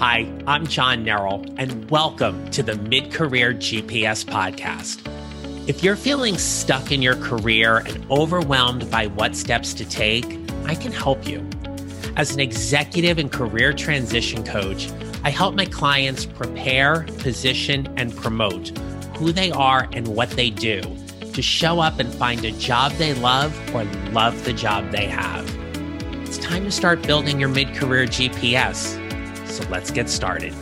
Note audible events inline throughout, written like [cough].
Hi, I'm John Neral, and welcome to the Mid Career GPS podcast. If you're feeling stuck in your career and overwhelmed by what steps to take, I can help you. As an executive and career transition coach, I help my clients prepare, position, and promote who they are and what they do to show up and find a job they love or love the job they have. It's time to start building your mid career GPS. So let's get started.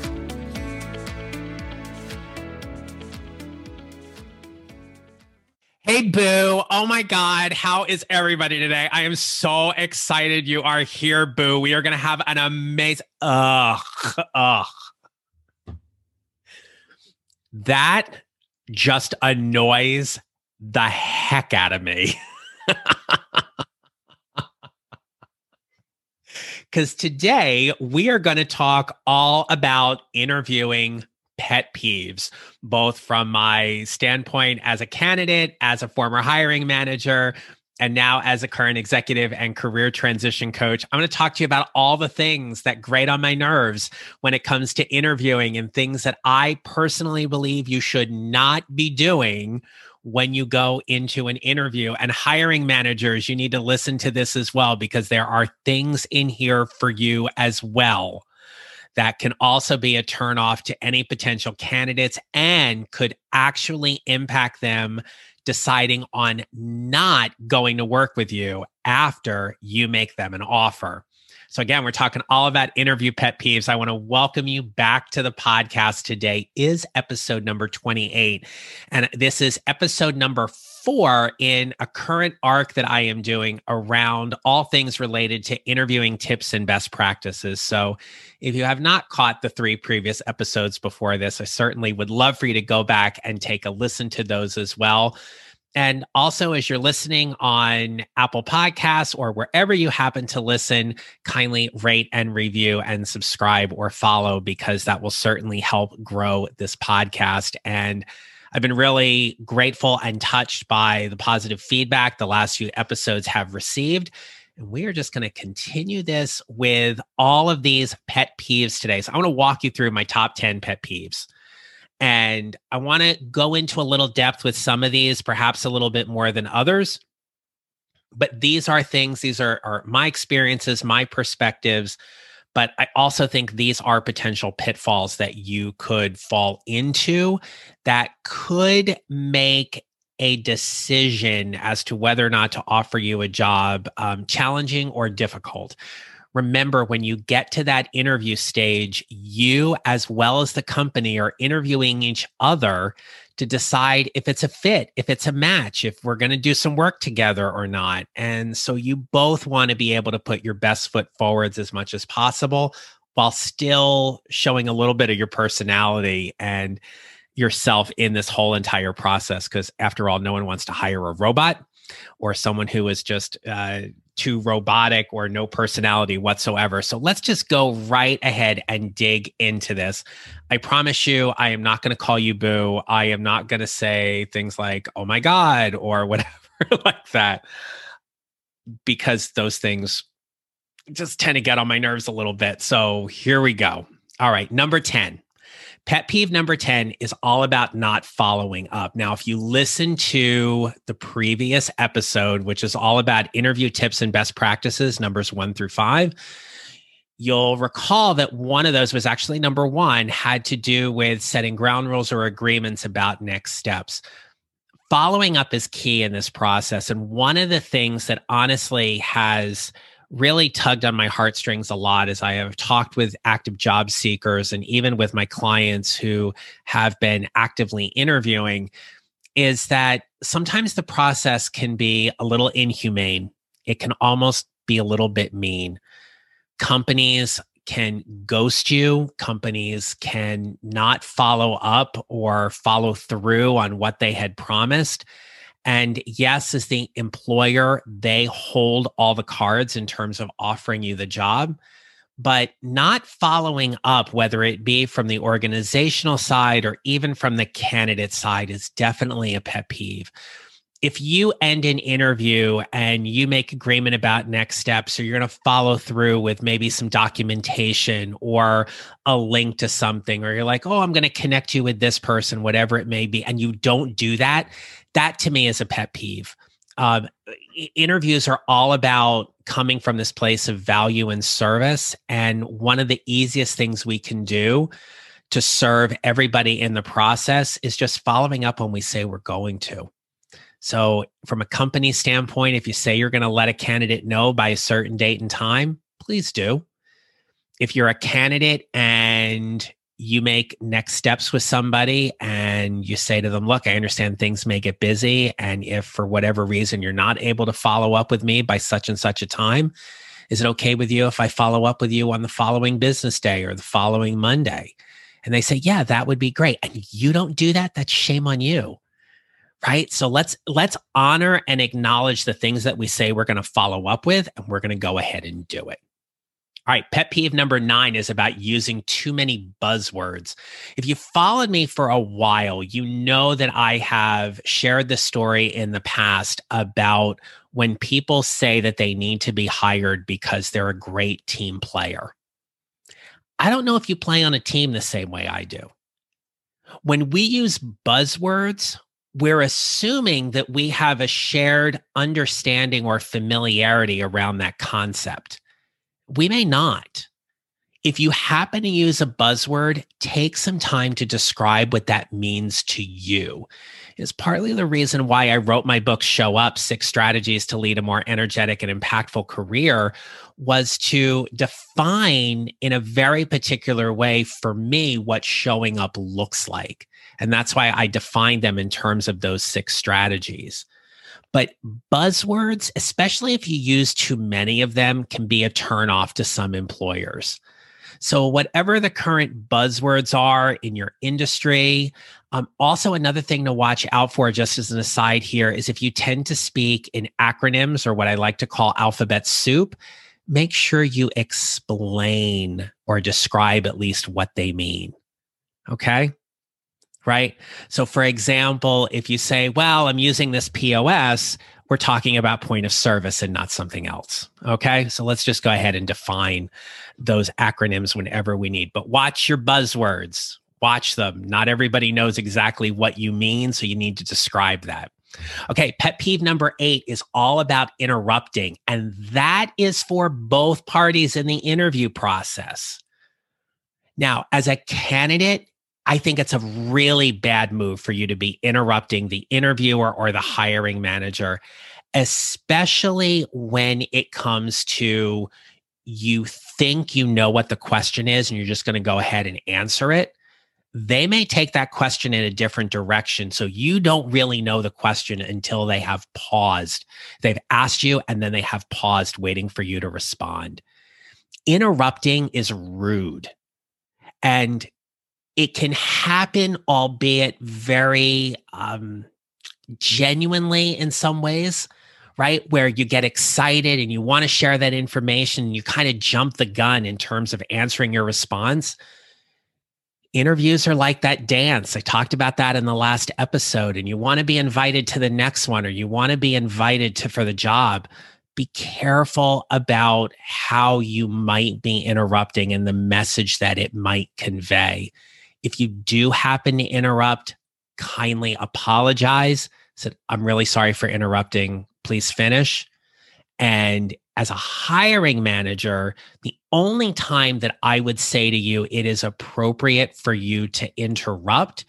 Hey, Boo. Oh my God. How is everybody today? I am so excited you are here, Boo. We are going to have an amazing. Ugh. Ugh. That just annoys the heck out of me. [laughs] Because today we are going to talk all about interviewing pet peeves, both from my standpoint as a candidate, as a former hiring manager, and now as a current executive and career transition coach. I'm going to talk to you about all the things that grate on my nerves when it comes to interviewing and things that I personally believe you should not be doing when you go into an interview. And hiring managers, you need to listen to this as well because there are things in here for you as well that can also be a turnoff to any potential candidates and could actually impact them deciding on not going to work with you after you make them an offer. So, again, we're talking all about interview pet peeves. I want to welcome you back to the podcast today. Is episode number 28. And this is episode number four in a current arc that I am doing around all things related to interviewing tips and best practices. So, if you have not caught the three previous episodes before this, I certainly would love for you to go back and take a listen to those as well. And also, as you're listening on Apple Podcasts or wherever you happen to listen, kindly rate and review and subscribe or follow because that will certainly help grow this podcast. And I've been really grateful and touched by the positive feedback the last few episodes have received. And we are just going to continue this with all of these pet peeves today. So I want to walk you through my top 10 pet peeves. And I want to go into a little depth with some of these, perhaps a little bit more than others. But these are things, these are, are my experiences, my perspectives. But I also think these are potential pitfalls that you could fall into that could make a decision as to whether or not to offer you a job um, challenging or difficult remember when you get to that interview stage, you as well as the company are interviewing each other to decide if it's a fit, if it's a match, if we're going to do some work together or not. And so you both want to be able to put your best foot forwards as much as possible while still showing a little bit of your personality and yourself in this whole entire process. Because after all, no one wants to hire a robot or someone who is just uh, too robotic or no personality whatsoever. So let's just go right ahead and dig into this. I promise you, I am not going to call you boo. I am not going to say things like, oh my God, or whatever [laughs] like that, because those things just tend to get on my nerves a little bit. So here we go. All right, number 10 Pet peeve number 10 is all about not following up. Now, if you listen to the previous episode, which is all about interview tips and best practices, numbers one through five, you'll recall that one of those was actually number one, had to do with setting ground rules or agreements about next steps. Following up is key in this process. And one of the things that honestly has really tugged on my heartstrings a lot as I have talked with active job seekers and even with my clients who have been actively interviewing is that sometimes the process can be a little inhumane. It can almost be a little bit mean. Companies can ghost you, companies can not follow up or follow through on what they had promised. And yes, as the employer, they hold all the cards in terms of offering you the job, but not following up, whether it be from the organizational side or even from the candidate side, is definitely a pet peeve. if you end an interview and you make agreement about next steps or you're going to follow through with maybe some documentation or a link to something or you're like oh i'm going to connect you with this person whatever it may be and you don't do that that to me is a pet peeve um, interviews are all about coming from this place of value and service and one of the easiest things we can do to serve everybody in the process is just following up when we say we're going to so, from a company standpoint, if you say you're going to let a candidate know by a certain date and time, please do. If you're a candidate and you make next steps with somebody and you say to them, Look, I understand things may get busy. And if for whatever reason you're not able to follow up with me by such and such a time, is it okay with you if I follow up with you on the following business day or the following Monday? And they say, Yeah, that would be great. And you don't do that, that's shame on you right so let's let's honor and acknowledge the things that we say we're going to follow up with and we're going to go ahead and do it all right pet peeve number nine is about using too many buzzwords. If you followed me for a while you know that i have shared the story in the past about when people say that they need to be hired because they're a great team player. I don't know if you play on a team the same way i do. When we use buzzwords we're assuming that we have a shared understanding or familiarity around that concept. We may not. If you happen to use a buzzword, take some time to describe what that means to you. Is partly the reason why I wrote my book Show Up: 6 Strategies to Lead a More Energetic and Impactful Career was to define in a very particular way for me what showing up looks like. And that's why I defined them in terms of those six strategies. But buzzwords, especially if you use too many of them, can be a turnoff to some employers. So, whatever the current buzzwords are in your industry, um, also another thing to watch out for, just as an aside here, is if you tend to speak in acronyms or what I like to call alphabet soup, make sure you explain or describe at least what they mean. Okay right? So, for example, if you say, well, I'm using this POS, we're talking about point of service and not something else. Okay. So, let's just go ahead and define those acronyms whenever we need. But watch your buzzwords, watch them. Not everybody knows exactly what you mean. So, you need to describe that. Okay, pet peeve number eight is all about interrupting, and that is for both parties in the interview process. Now, as a candidate, I think it's a really bad move for you to be interrupting the interviewer or the hiring manager, especially when it comes to you think you know what the question is and you're just going to go ahead and answer it. They may take that question in a different direction. So you don't really know the question until they have paused. They've asked you and then they have paused waiting for you to respond. Interrupting is rude. And it can happen, albeit very um, genuinely in some ways, right? Where you get excited and you want to share that information and you kind of jump the gun in terms of answering your response. Interviews are like that dance. I talked about that in the last episode, and you want to be invited to the next one or you want to be invited to for the job. Be careful about how you might be interrupting and the message that it might convey if you do happen to interrupt, kindly apologize. Said, I'm really sorry for interrupting. Please finish. And as a hiring manager, the only time that I would say to you it is appropriate for you to interrupt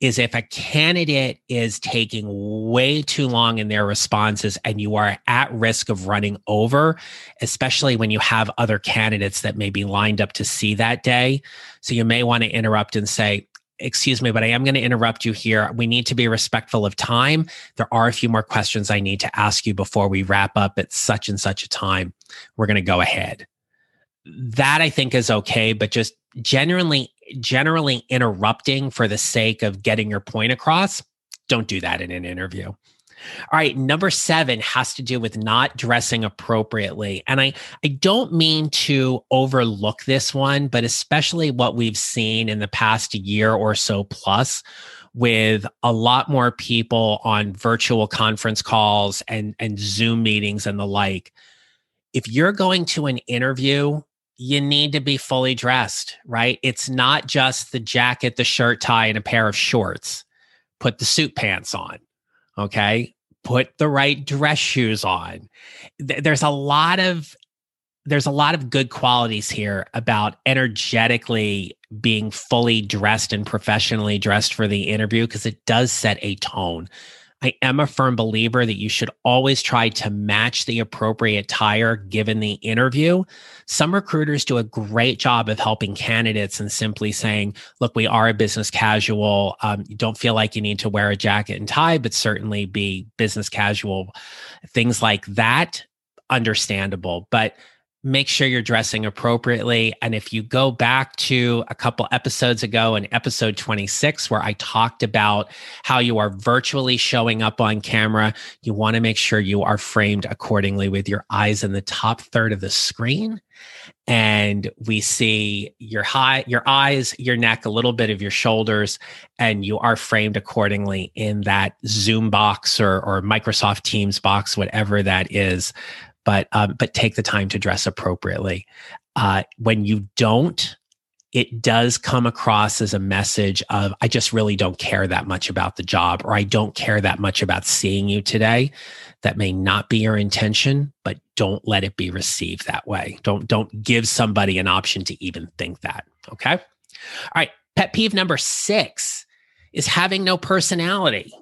is if a candidate is taking way too long in their responses and you are at risk of running over, especially when you have other candidates that may be lined up to see that day. So you may want to interrupt and say, Excuse me, but I am going to interrupt you here. We need to be respectful of time. There are a few more questions I need to ask you before we wrap up at such and such a time. We're going to go ahead. That I think is okay, but just generally generally interrupting for the sake of getting your point across, don't do that in an interview. All right, number seven has to do with not dressing appropriately. And I, I don't mean to overlook this one, but especially what we've seen in the past year or so plus, with a lot more people on virtual conference calls and and Zoom meetings and the like. If you're going to an interview, you need to be fully dressed, right? It's not just the jacket, the shirt, tie, and a pair of shorts. Put the suit pants on. Okay. Put the right dress shoes on. There's a lot of there's a lot of good qualities here about energetically being fully dressed and professionally dressed for the interview because it does set a tone. I am a firm believer that you should always try to match the appropriate tire given the interview. Some recruiters do a great job of helping candidates and simply saying, look, we are a business casual. Um, you don't feel like you need to wear a jacket and tie, but certainly be business casual. Things like that, understandable. But make sure you're dressing appropriately. And if you go back to a couple episodes ago in episode 26, where I talked about how you are virtually showing up on camera, you want to make sure you are framed accordingly with your eyes in the top third of the screen. And we see your high, your eyes, your neck, a little bit of your shoulders, and you are framed accordingly in that Zoom box or, or Microsoft Teams box, whatever that is but um, but take the time to dress appropriately. Uh, when you don't, it does come across as a message of I just really don't care that much about the job, or I don't care that much about seeing you today. That may not be your intention, but don't let it be received that way. Don't don't give somebody an option to even think that. Okay. All right. Pet peeve number six is having no personality.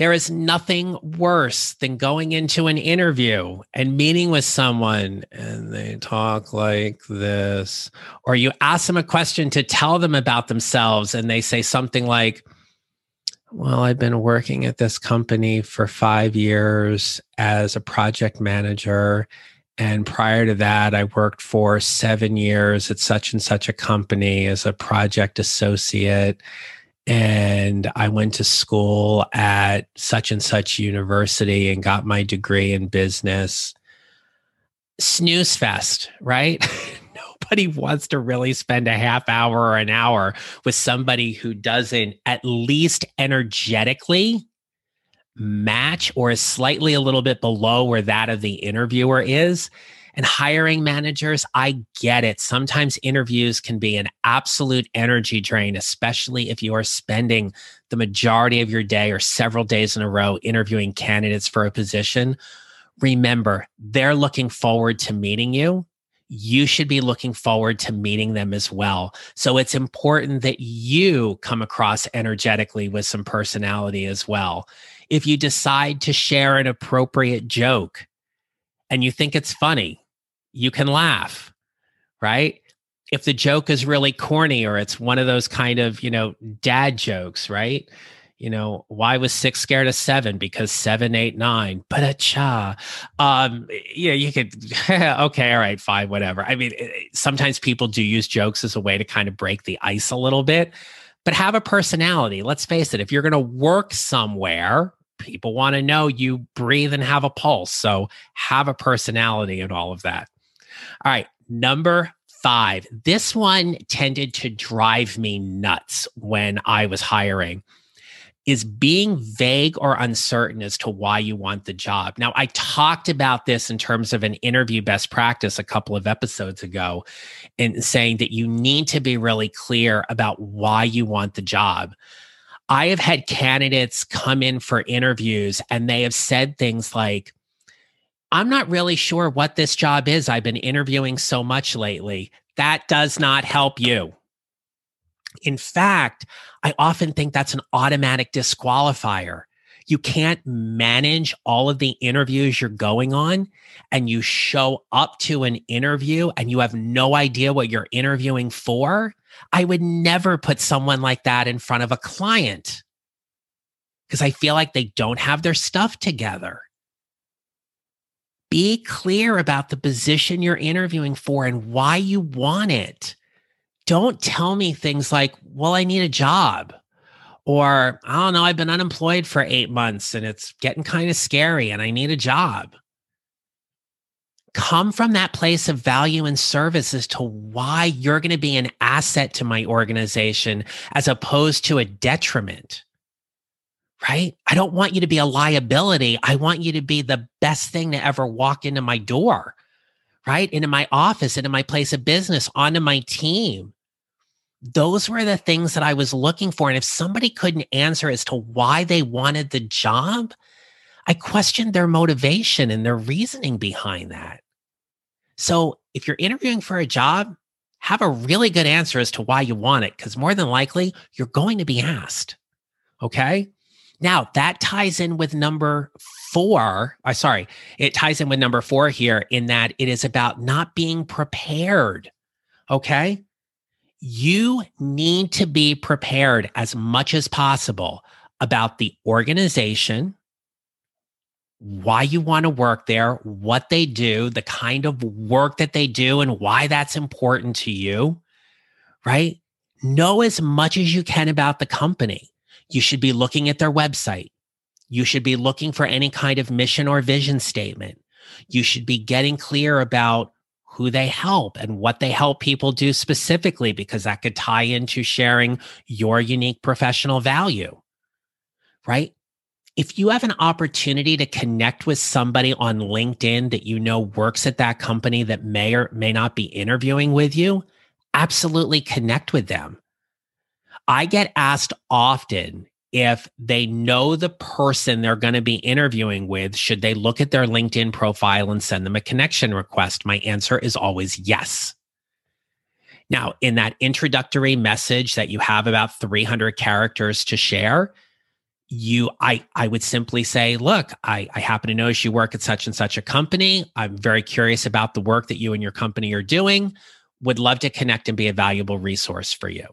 There is nothing worse than going into an interview and meeting with someone and they talk like this, or you ask them a question to tell them about themselves and they say something like, Well, I've been working at this company for five years as a project manager. And prior to that, I worked for seven years at such and such a company as a project associate and I went to school at such and such university and got my degree in business. Snooze fest, right? [laughs] Nobody wants to really spend a half hour or an hour with somebody who doesn't at least energetically match or is slightly a little bit below where that of the interviewer is. And hiring managers, I get it. Sometimes interviews can be an absolute energy drain, especially if you are spending the majority of your day or several days in a row interviewing candidates for a position. Remember, they're looking forward to meeting you. You should be looking forward to meeting them as well. So it's important that you come across energetically with some personality as well. If you decide to share an appropriate joke, and you think it's funny, you can laugh, right? If the joke is really corny or it's one of those kind of, you know, dad jokes, right? You know, why was six scared of seven? Because seven, eight, nine, but a cha. Um, yeah, you could, [laughs] okay, all right, fine, whatever. I mean, sometimes people do use jokes as a way to kind of break the ice a little bit, but have a personality. Let's face it, if you're going to work somewhere, people want to know you breathe and have a pulse. So have a personality and all of that. All right. Number five. This one tended to drive me nuts when I was hiring is being vague or uncertain as to why you want the job. Now, I talked about this in terms of an interview best practice a couple of episodes ago in saying that you need to be really clear about why you want the job. I have had candidates come in for interviews and they have said things like, I'm not really sure what this job is. I've been interviewing so much lately. That does not help you. In fact, I often think that's an automatic disqualifier. You can't manage all of the interviews you're going on, and you show up to an interview and you have no idea what you're interviewing for. I would never put someone like that in front of a client because I feel like they don't have their stuff together. Be clear about the position you're interviewing for and why you want it. Don't tell me things like, well, I need a job. Or, I don't know, I've been unemployed for eight months and it's getting kind of scary and I need a job come from that place of value and service as to why you're going to be an asset to my organization as opposed to a detriment. Right? I don't want you to be a liability. I want you to be the best thing to ever walk into my door, right? Into my office, into my place of business, onto my team. Those were the things that I was looking for. And if somebody couldn't answer as to why they wanted the job, I questioned their motivation and their reasoning behind that. So if you're interviewing for a job, have a really good answer as to why you want it, because more than likely you're going to be asked. Okay. Now that ties in with number four. Uh, sorry, it ties in with number four here in that it is about not being prepared. Okay. You need to be prepared as much as possible about the organization, why you want to work there, what they do, the kind of work that they do, and why that's important to you, right? Know as much as you can about the company. You should be looking at their website. You should be looking for any kind of mission or vision statement. You should be getting clear about who they help and what they help people do specifically, because that could tie into sharing your unique professional value, right? if you have an opportunity to connect with somebody on LinkedIn that you know works at that company that may or may not be interviewing with you, absolutely connect with them. I get asked often if they know the person they're going to be interviewing with, should they look at their LinkedIn profile and send them a connection request? My answer is always yes. Now, in that introductory message that you have about 300 characters to share, you i i would simply say look i i happen to notice you work at such and such a company i'm very curious about the work that you and your company are doing would love to connect and be a valuable resource for you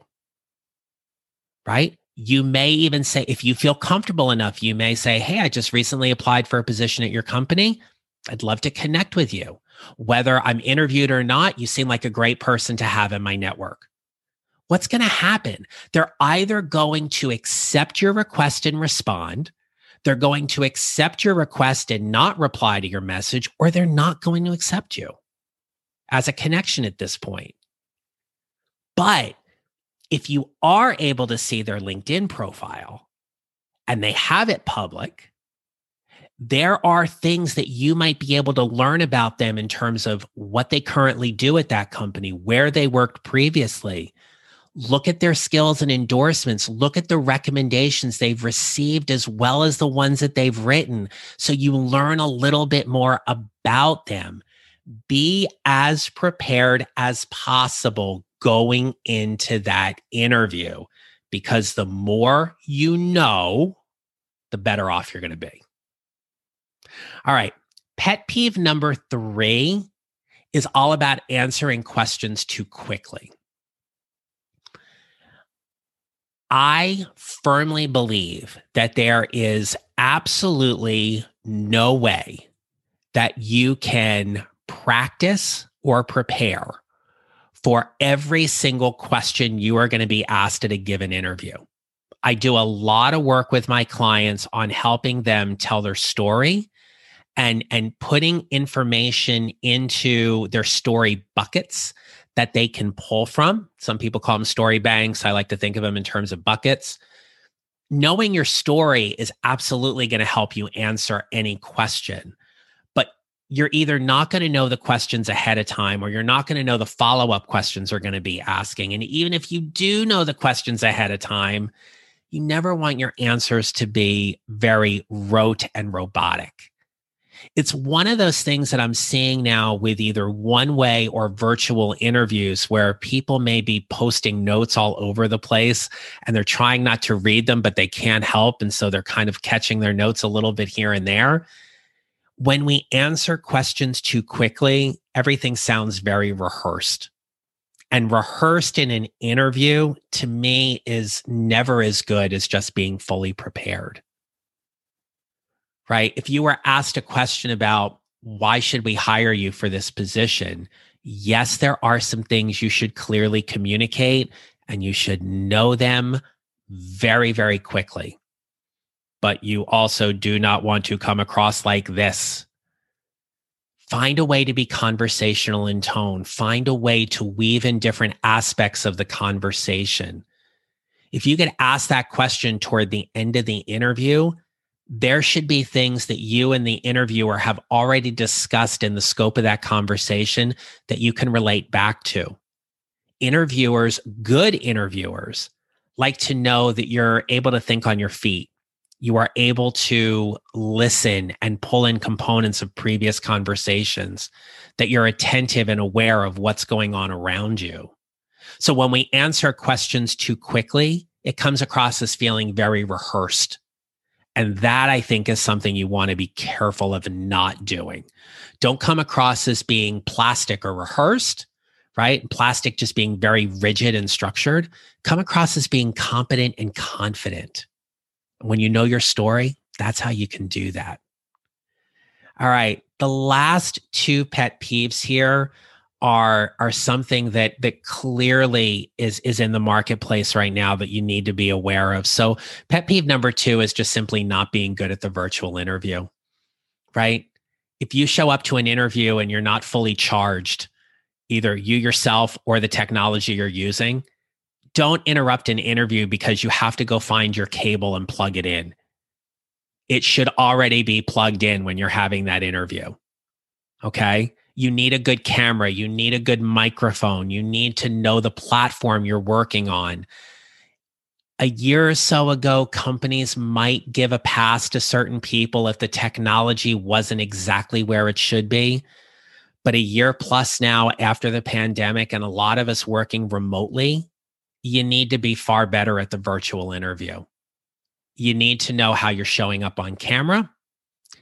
right you may even say if you feel comfortable enough you may say hey i just recently applied for a position at your company i'd love to connect with you whether i'm interviewed or not you seem like a great person to have in my network what's going to happen? They're either going to accept your request and respond, they're going to accept your request and not reply to your message, or they're not going to accept you as a connection at this point. But if you are able to see their LinkedIn profile and they have it public, there are things that you might be able to learn about them in terms of what they currently do at that company, where they worked previously, look at their skills and endorsements, look at the recommendations they've received as well as the ones that they've written. So you learn a little bit more about them. Be as prepared as possible going into that interview because the more you know, the better off you're going to be. All right. Pet peeve number three is all about answering questions too quickly. I firmly believe that there is absolutely no way that you can practice or prepare for every single question you are going to be asked at a given interview. I do a lot of work with my clients on helping them tell their story and and putting information into their story buckets that they can pull from. Some people call them story banks. I like to think of them in terms of buckets. Knowing your story is absolutely going to help you answer any question. You're either not going to know the questions ahead of time or you're not going to know the follow up questions are going to be asking. And even if you do know the questions ahead of time, you never want your answers to be very rote and robotic it's one of those things that I'm seeing now with either one way or virtual interviews where people may be posting notes all over the place and they're trying not to read them, but they can't help. And so they're kind of catching their notes a little bit here and there. When we answer questions too quickly, everything sounds very rehearsed. And rehearsed in an interview to me is never as good as just being fully prepared right? If you were asked a question about why should we hire you for this position, yes, there are some things you should clearly communicate and you should know them very, very quickly. But you also do not want to come across like this. Find a way to be conversational in tone. Find a way to weave in different aspects of the conversation. If you get asked that question toward the end of the interview, there should be things that you and the interviewer have already discussed in the scope of that conversation that you can relate back to. Interviewers, good interviewers, like to know that you're able to think on your feet you are able to listen and pull in components of previous conversations, that you're attentive and aware of what's going on around you. So when we answer questions too quickly, it comes across as feeling very rehearsed. And that I think is something you want to be careful of not doing. Don't come across as being plastic or rehearsed, right? Plastic just being very rigid and structured. Come across as being competent and confident. When you know your story, that's how you can do that. All right. The last two pet peeves here are are something that that clearly is is in the marketplace right now that you need to be aware of. So pet peeve number 2 is just simply not being good at the virtual interview. Right? If you show up to an interview and you're not fully charged, either you yourself or the technology you're using, don't interrupt an interview because you have to go find your cable and plug it in. It should already be plugged in when you're having that interview. Okay. You need a good camera. You need a good microphone. You need to know the platform you're working on. A year or so ago, companies might give a pass to certain people if the technology wasn't exactly where it should be. But a year plus now after the pandemic, and a lot of us working remotely, you need to be far better at the virtual interview. You need to know how you're showing up on camera.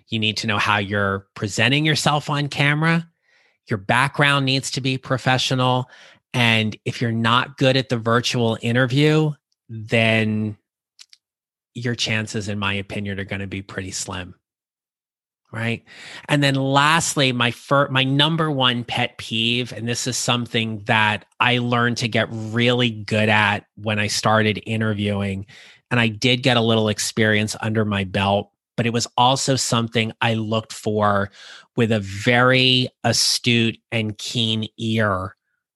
You need to know how you're presenting yourself on camera. Your background needs to be professional. And if you're not good at the virtual interview, then your chances, in my opinion, are going to be pretty slim right? And then lastly my fir- my number one pet peeve and this is something that i learned to get really good at when i started interviewing and i did get a little experience under my belt but it was also something i looked for with a very astute and keen ear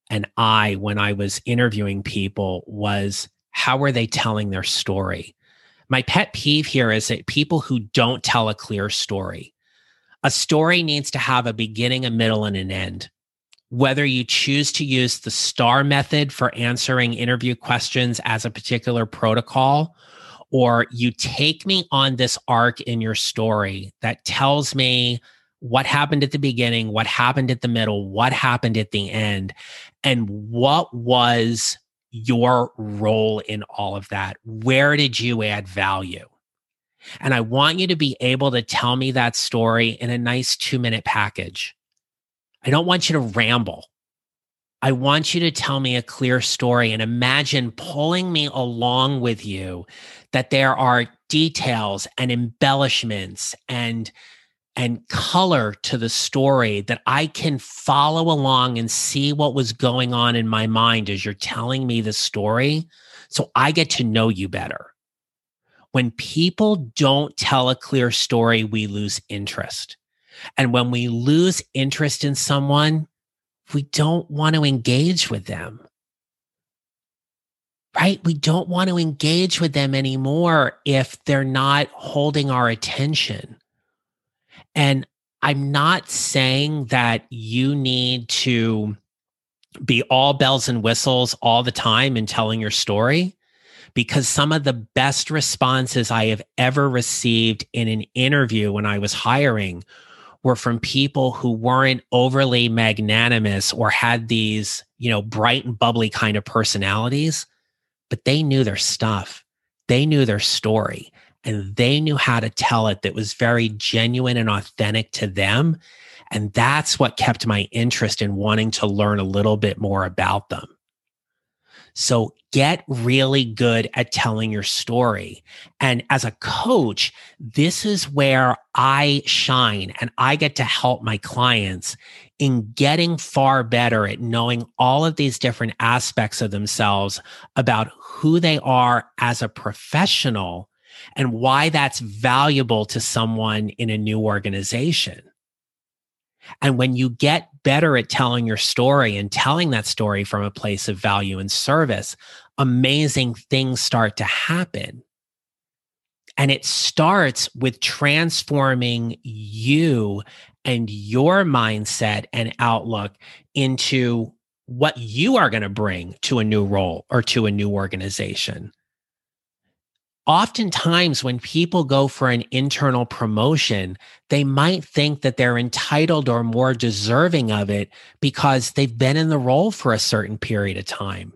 and eye when i was interviewing people was how are they telling their story? My pet peeve here is that people who don't tell a clear story a story needs to have a beginning, a middle, and an end. Whether you choose to use the STAR method for answering interview questions as a particular protocol, or you take me on this arc in your story that tells me what happened at the beginning, what happened at the middle, what happened at the end, and what was your role in all of that? Where did you add value? And I want you to be able to tell me that story in a nice two minute package. I don't want you to ramble. I want you to tell me a clear story and imagine pulling me along with you that there are details and embellishments and and color to the story that I can follow along and see what was going on in my mind as you're telling me the story so I get to know you better when people don't tell a clear story, we lose interest. And when we lose interest in someone, we don't want to engage with them. Right? We don't want to engage with them anymore if they're not holding our attention. And I'm not saying that you need to be all bells and whistles all the time in telling your story because some of the best responses I have ever received in an interview when I was hiring were from people who weren't overly magnanimous or had these, you know, bright and bubbly kind of personalities, but they knew their stuff. They knew their story and they knew how to tell it that was very genuine and authentic to them. And that's what kept my interest in wanting to learn a little bit more about them. So get really good at telling your story. And as a coach, this is where I shine and I get to help my clients in getting far better at knowing all of these different aspects of themselves about who they are as a professional and why that's valuable to someone in a new organization. And when you get better at telling your story and telling that story from a place of value and service, amazing things start to happen. And it starts with transforming you and your mindset and outlook into what you are going to bring to a new role or to a new organization oftentimes when people go for an internal promotion, they might think that they're entitled or more deserving of it because they've been in the role for a certain period of time.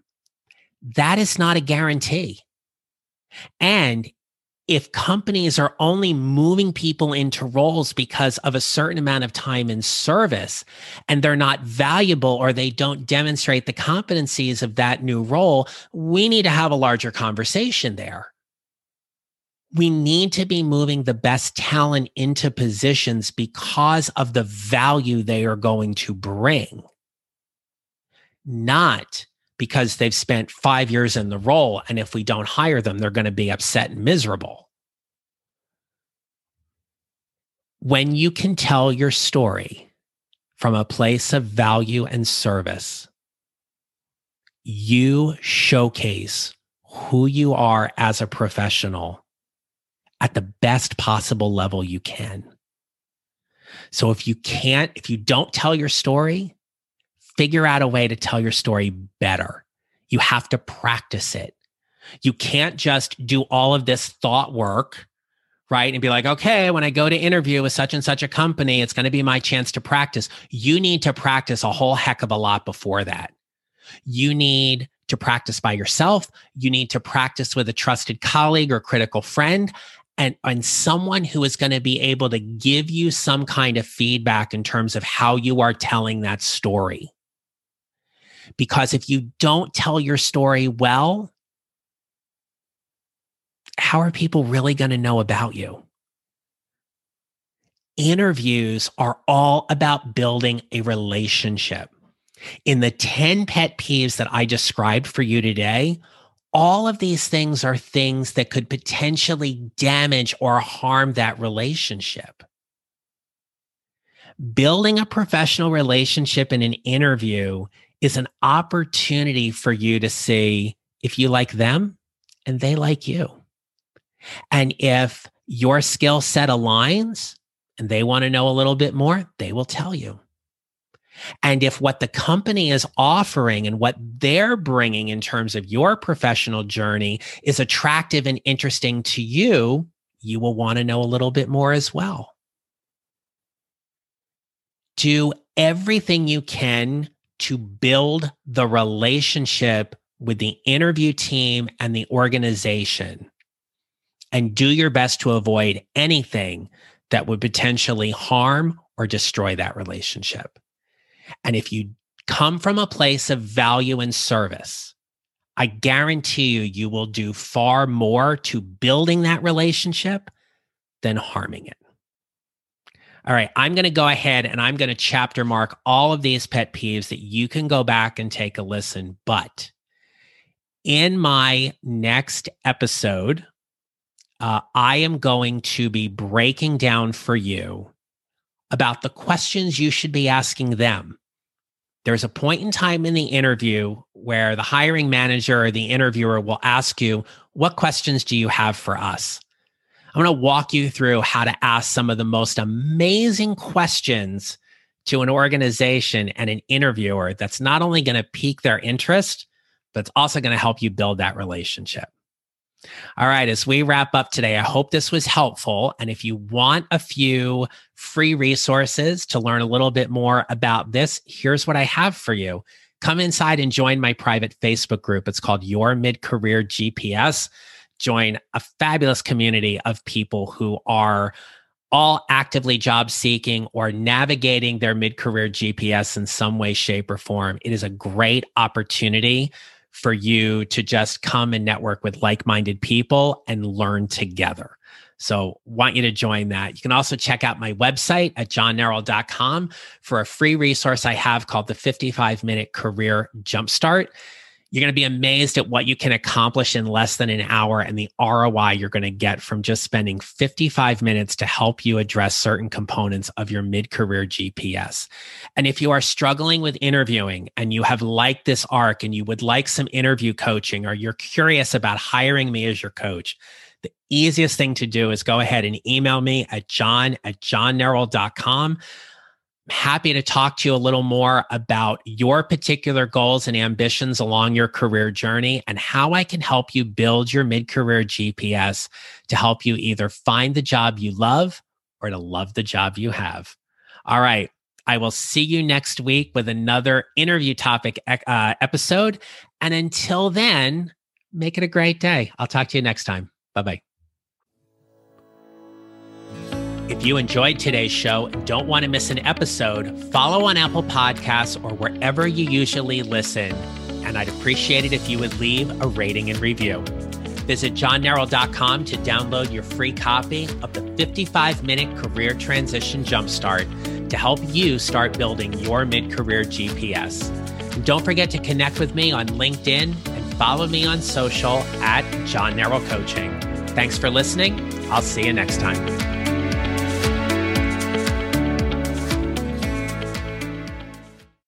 That is not a guarantee. And if companies are only moving people into roles because of a certain amount of time in service and they're not valuable or they don't demonstrate the competencies of that new role, we need to have a larger conversation there we need to be moving the best talent into positions because of the value they are going to bring, not because they've spent five years in the role. And if we don't hire them, they're going to be upset and miserable. When you can tell your story from a place of value and service, you showcase who you are as a professional at the best possible level you can. So if you can't, if you don't tell your story, figure out a way to tell your story better. You have to practice it. You can't just do all of this thought work, right? And be like, okay, when I go to interview with such and such a company, it's going to be my chance to practice. You need to practice a whole heck of a lot before that. You need to practice by yourself. You need to practice with a trusted colleague or critical friend and, and someone who is going to be able to give you some kind of feedback in terms of how you are telling that story. Because if you don't tell your story well, how are people really going to know about you? Interviews are all about building a relationship. In the 10 pet peeves that I described for you today, all of these things are things that could potentially damage or harm that relationship. Building a professional relationship in an interview is an opportunity for you to see if you like them and they like you. And if your skill set aligns and they want to know a little bit more, they will tell you. And if what the company is offering and what they're bringing in terms of your professional journey is attractive and interesting to you, you will want to know a little bit more as well. Do everything you can to build the relationship with the interview team and the organization. And do your best to avoid anything that would potentially harm or destroy that relationship. And if you come from a place of value and service, I guarantee you, you will do far more to building that relationship than harming it. All right, I'm going to go ahead and I'm going to chapter mark all of these pet peeves that you can go back and take a listen. But in my next episode, uh, I am going to be breaking down for you about the questions you should be asking them there's a point in time in the interview where the hiring manager or the interviewer will ask you, What questions do you have for us? I'm going to walk you through how to ask some of the most amazing questions to an organization and an interviewer that's not only going to pique their interest, but it's also going to help you build that relationship. All right, as we wrap up today, I hope this was helpful. And if you want a few free resources to learn a little bit more about this, here's what I have for you. Come inside and join my private Facebook group. It's called Your Mid Career GPS. Join a fabulous community of people who are all actively job seeking or navigating their mid career GPS in some way, shape, or form. It is a great opportunity for you to just come and network with like minded people and learn together. So, want you to join that. You can also check out my website at johnneral.com for a free resource I have called the 55 minute career jumpstart. You're going to be amazed at what you can accomplish in less than an hour and the ROI you're going to get from just spending 55 minutes to help you address certain components of your mid career GPS. And if you are struggling with interviewing and you have liked this arc and you would like some interview coaching or you're curious about hiring me as your coach, the easiest thing to do is go ahead and email me at john at johnneral.com happy to talk to you a little more about your particular goals and ambitions along your career journey and how I can help you build your mid career GPS to help you either find the job you love or to love the job you have. All right. I will see you next week with another interview topic uh, episode. And until then, make it a great day. I'll talk to you next time. Bye bye. If you enjoyed today's show and don't want to miss an episode, follow on Apple Podcasts or wherever you usually listen. And I'd appreciate it if you would leave a rating and review. Visit johnneral.com to download your free copy of the 55 minute career transition jumpstart to help you start building your mid career GPS. And don't forget to connect with me on LinkedIn and follow me on social at John Neral Coaching. Thanks for listening. I'll see you next time.